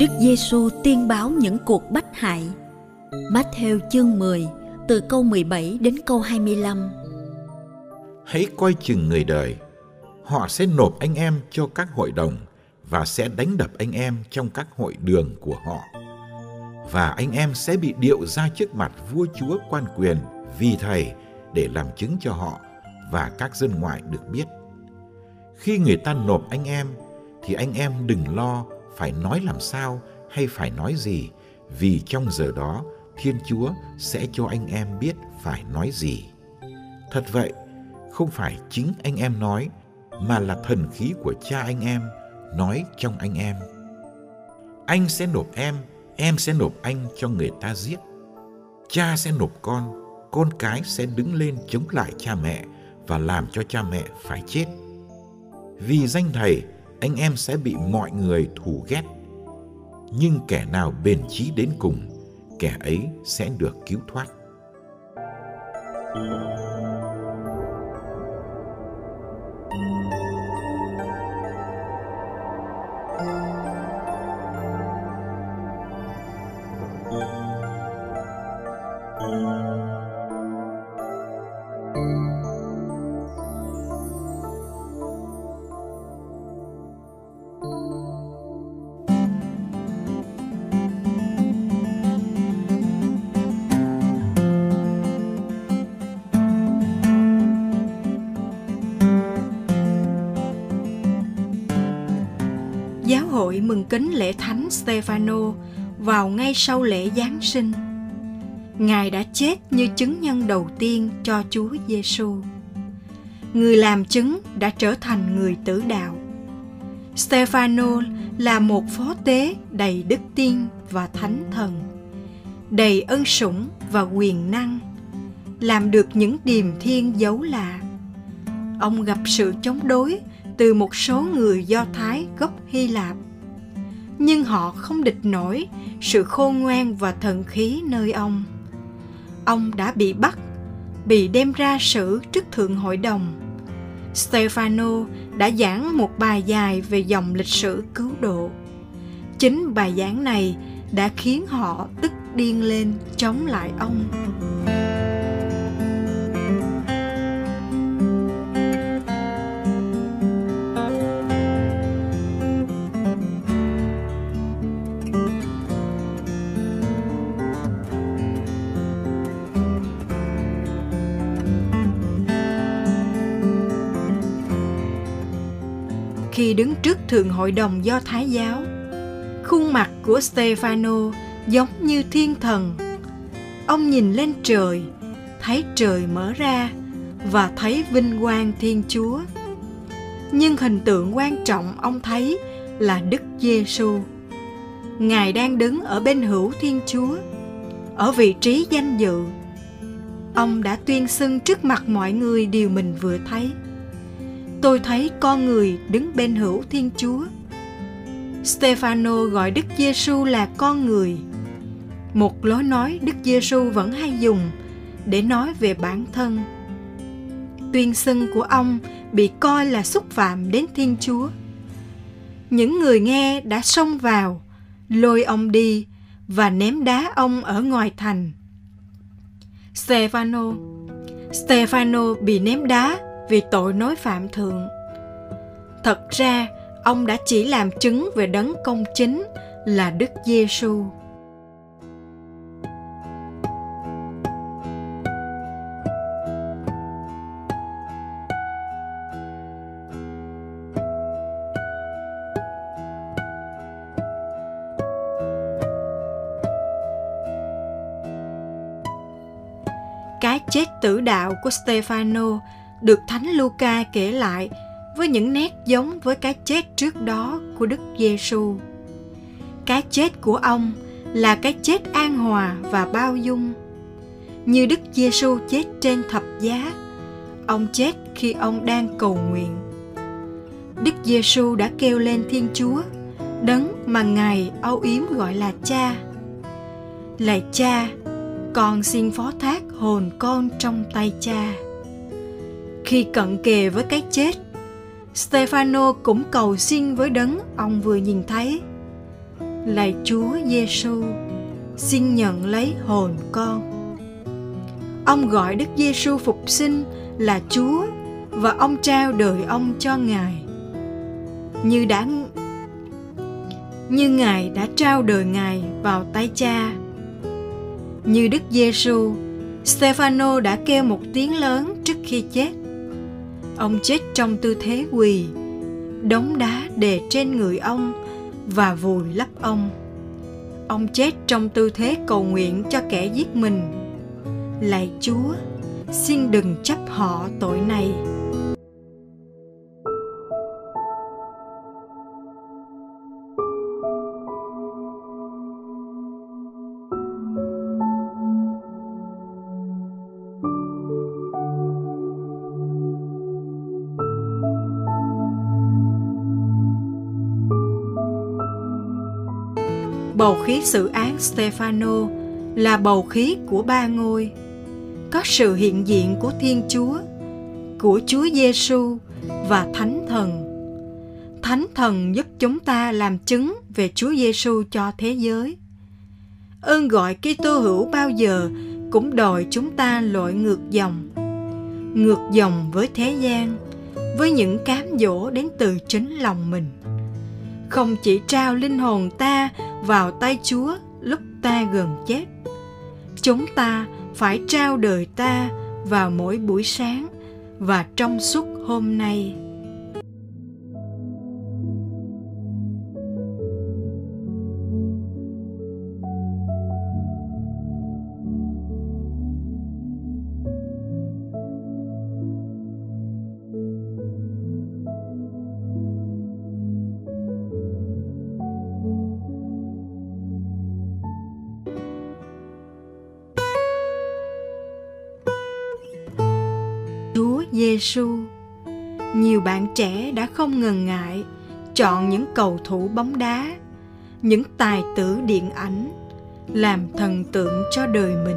Đức Giêsu tiên báo những cuộc bách hại. Matthew chương 10 từ câu 17 đến câu 25. Hãy coi chừng người đời. Họ sẽ nộp anh em cho các hội đồng và sẽ đánh đập anh em trong các hội đường của họ. Và anh em sẽ bị điệu ra trước mặt vua chúa quan quyền vì thầy để làm chứng cho họ và các dân ngoại được biết. Khi người ta nộp anh em, thì anh em đừng lo phải nói làm sao hay phải nói gì, vì trong giờ đó thiên chúa sẽ cho anh em biết phải nói gì. Thật vậy, không phải chính anh em nói, mà là thần khí của cha anh em nói trong anh em. Anh sẽ nộp em em sẽ nộp anh cho người ta giết. Cha sẽ nộp con con cái sẽ đứng lên chống lại cha mẹ và làm cho cha mẹ phải chết. Vì danh thầy anh em sẽ bị mọi người thù ghét. Nhưng kẻ nào bền chí đến cùng, kẻ ấy sẽ được cứu thoát. thank you mừng kính lễ thánh Stefano vào ngay sau lễ Giáng sinh. Ngài đã chết như chứng nhân đầu tiên cho Chúa Giêsu. Người làm chứng đã trở thành người tử đạo. Stefano là một phó tế đầy đức tin và thánh thần, đầy ân sủng và quyền năng, làm được những điềm thiên dấu lạ. Ông gặp sự chống đối từ một số người Do Thái gốc Hy Lạp. Nhưng họ không địch nổi sự khôn ngoan và thần khí nơi ông. Ông đã bị bắt, bị đem ra xử trước thượng hội đồng. Stefano đã giảng một bài dài về dòng lịch sử cứu độ. Chính bài giảng này đã khiến họ tức điên lên chống lại ông. Khi đứng trước thượng hội đồng do Thái giáo. Khuôn mặt của Stefano giống như thiên thần. Ông nhìn lên trời, thấy trời mở ra và thấy vinh quang Thiên Chúa. Nhưng hình tượng quan trọng ông thấy là Đức Giêsu. Ngài đang đứng ở bên hữu Thiên Chúa, ở vị trí danh dự. Ông đã tuyên xưng trước mặt mọi người điều mình vừa thấy tôi thấy con người đứng bên hữu thiên chúa Stefano gọi Đức Giêsu là con người. Một lối nói Đức Giêsu vẫn hay dùng để nói về bản thân. Tuyên xưng của ông bị coi là xúc phạm đến Thiên Chúa. Những người nghe đã xông vào, lôi ông đi và ném đá ông ở ngoài thành. Stefano Stefano bị ném đá vì tội nói phạm thượng. Thật ra, ông đã chỉ làm chứng về đấng công chính là Đức Giêsu. Cái chết tử đạo của Stefano được Thánh Luca kể lại với những nét giống với cái chết trước đó của Đức Giêsu. Cái chết của ông là cái chết an hòa và bao dung. Như Đức Giêsu chết trên thập giá, ông chết khi ông đang cầu nguyện. Đức Giêsu đã kêu lên Thiên Chúa, đấng mà Ngài âu yếm gọi là Cha. Lạy Cha, con xin phó thác hồn con trong tay Cha. Khi cận kề với cái chết, Stefano cũng cầu xin với đấng ông vừa nhìn thấy. Lạy Chúa Giêsu, xin nhận lấy hồn con. Ông gọi Đức Giêsu phục sinh là Chúa và ông trao đời ông cho Ngài. Như đã như Ngài đã trao đời Ngài vào tay Cha. Như Đức Giêsu, Stefano đã kêu một tiếng lớn trước khi chết. Ông chết trong tư thế quỳ, đống đá đè trên người ông và vùi lấp ông. Ông chết trong tư thế cầu nguyện cho kẻ giết mình. Lạy Chúa, xin đừng chấp họ tội này. Bầu khí sự án Stefano là bầu khí của ba ngôi. Có sự hiện diện của Thiên Chúa, của Chúa Giêsu và Thánh Thần. Thánh Thần giúp chúng ta làm chứng về Chúa Giêsu cho thế giới. Ơn gọi Kitô hữu bao giờ cũng đòi chúng ta lội ngược dòng. Ngược dòng với thế gian, với những cám dỗ đến từ chính lòng mình không chỉ trao linh hồn ta vào tay Chúa lúc ta gần chết. Chúng ta phải trao đời ta vào mỗi buổi sáng và trong suốt hôm nay. Giêsu. Nhiều bạn trẻ đã không ngần ngại chọn những cầu thủ bóng đá, những tài tử điện ảnh làm thần tượng cho đời mình.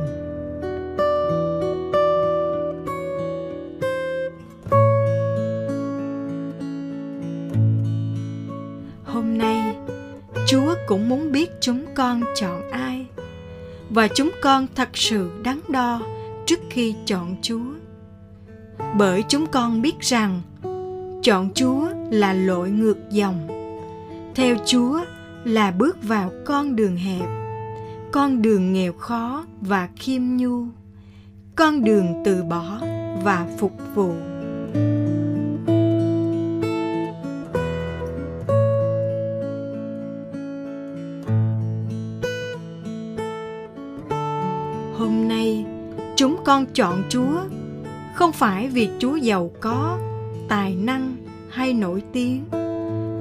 Hôm nay, Chúa cũng muốn biết chúng con chọn ai và chúng con thật sự đắn đo trước khi chọn Chúa bởi chúng con biết rằng chọn Chúa là lội ngược dòng. Theo Chúa là bước vào con đường hẹp, con đường nghèo khó và khiêm nhu, con đường từ bỏ và phục vụ. Hôm nay, chúng con chọn Chúa không phải vì chúa giàu có, tài năng hay nổi tiếng,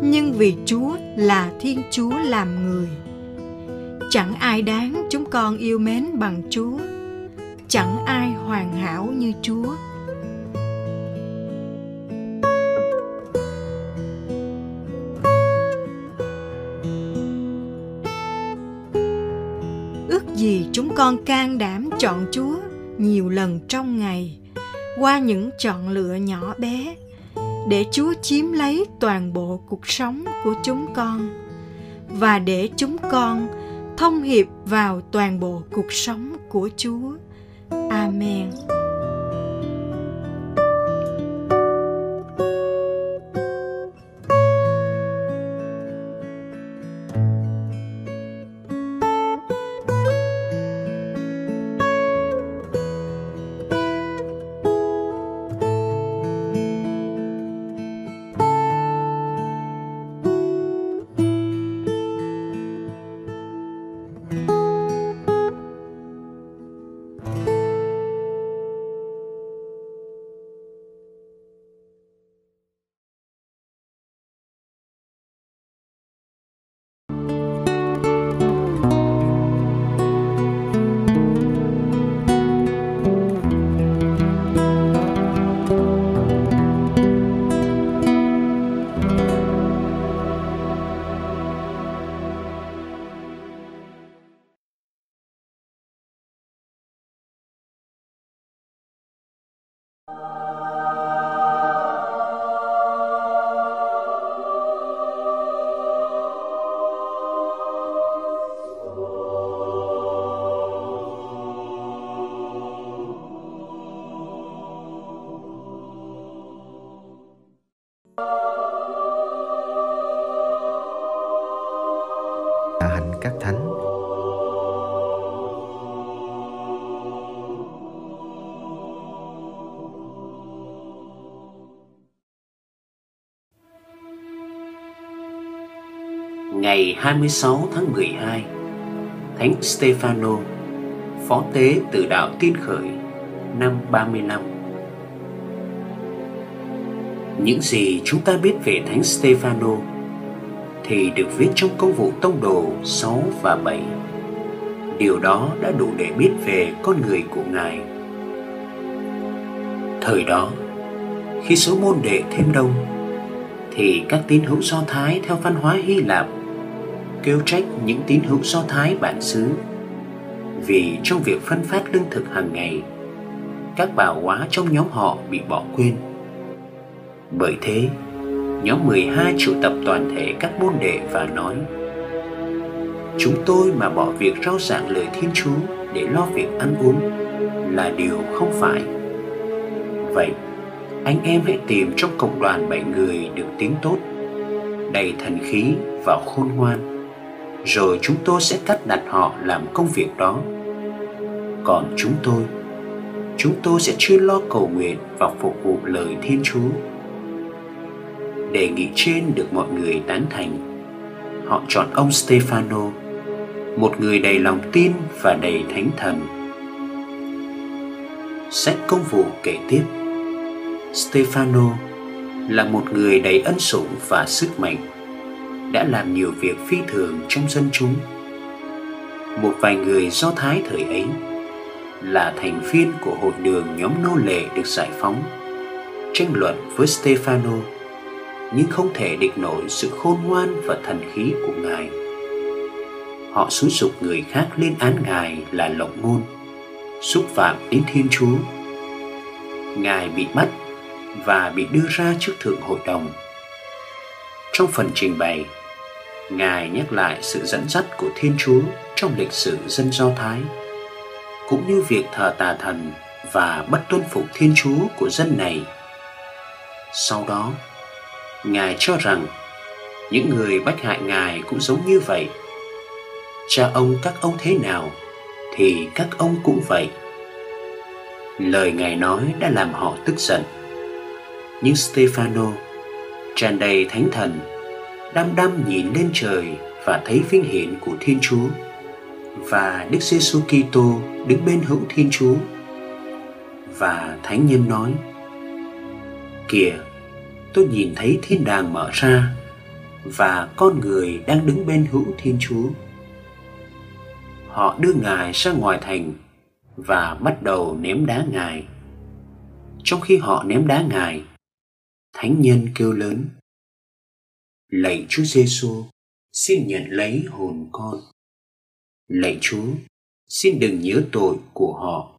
nhưng vì chúa là thiên chúa làm người. Chẳng ai đáng chúng con yêu mến bằng chúa, chẳng ai hoàn hảo như chúa. Ước gì chúng con can đảm chọn chúa nhiều lần trong ngày qua những chọn lựa nhỏ bé để Chúa chiếm lấy toàn bộ cuộc sống của chúng con và để chúng con thông hiệp vào toàn bộ cuộc sống của Chúa. Amen. Ngày 26 tháng 12, Thánh Stefano, phó tế từ đạo Tiên Khởi, năm 35. Những gì chúng ta biết về Thánh Stefano thì được viết trong công vụ tông đồ 6 và 7. Điều đó đã đủ để biết về con người của Ngài. Thời đó, khi số môn đệ thêm đông, thì các tín hữu Do Thái theo văn hóa Hy Lạp kêu trách những tín hữu Do Thái bản xứ vì trong việc phân phát lương thực hàng ngày, các bảo hóa trong nhóm họ bị bỏ quên. Bởi thế, nhóm 12 triệu tập toàn thể các môn đệ và nói Chúng tôi mà bỏ việc rao giảng lời Thiên Chúa để lo việc ăn uống là điều không phải. Vậy, anh em hãy tìm trong cộng đoàn bảy người được tiếng tốt, đầy thần khí và khôn ngoan, rồi chúng tôi sẽ cắt đặt họ làm công việc đó. Còn chúng tôi, chúng tôi sẽ chuyên lo cầu nguyện và phục vụ lời Thiên Chúa. Đề nghị trên được mọi người tán thành. Họ chọn ông Stefano một người đầy lòng tin và đầy thánh thần. Sách công vụ kể tiếp. Stefano là một người đầy ân sủng và sức mạnh đã làm nhiều việc phi thường trong dân chúng một vài người do thái thời ấy là thành viên của hội đường nhóm nô lệ được giải phóng tranh luận với Stefano nhưng không thể địch nổi sự khôn ngoan và thần khí của Ngài. Họ xúi dục người khác lên án Ngài là lộng ngôn, xúc phạm đến Thiên Chúa. Ngài bị bắt và bị đưa ra trước thượng hội đồng. Trong phần trình bày, Ngài nhắc lại sự dẫn dắt của Thiên Chúa trong lịch sử dân Do Thái, cũng như việc thờ tà thần và bất tuân phục Thiên Chúa của dân này. Sau đó, Ngài cho rằng những người bách hại Ngài cũng giống như vậy. Cha ông các ông thế nào thì các ông cũng vậy. Lời Ngài nói đã làm họ tức giận. Nhưng Stefano, tràn đầy thánh thần, đăm đăm nhìn lên trời và thấy vinh hiển của Thiên Chúa. Và Đức Giêsu Kitô đứng bên hữu Thiên Chúa. Và thánh nhân nói: Kìa, tôi nhìn thấy thiên đàng mở ra và con người đang đứng bên hữu thiên chúa. Họ đưa ngài ra ngoài thành và bắt đầu ném đá ngài. Trong khi họ ném đá ngài thánh nhân kêu lớn lạy chúa giêsu xin nhận lấy hồn con lạy chúa, xin đừng nhớ tội của họ.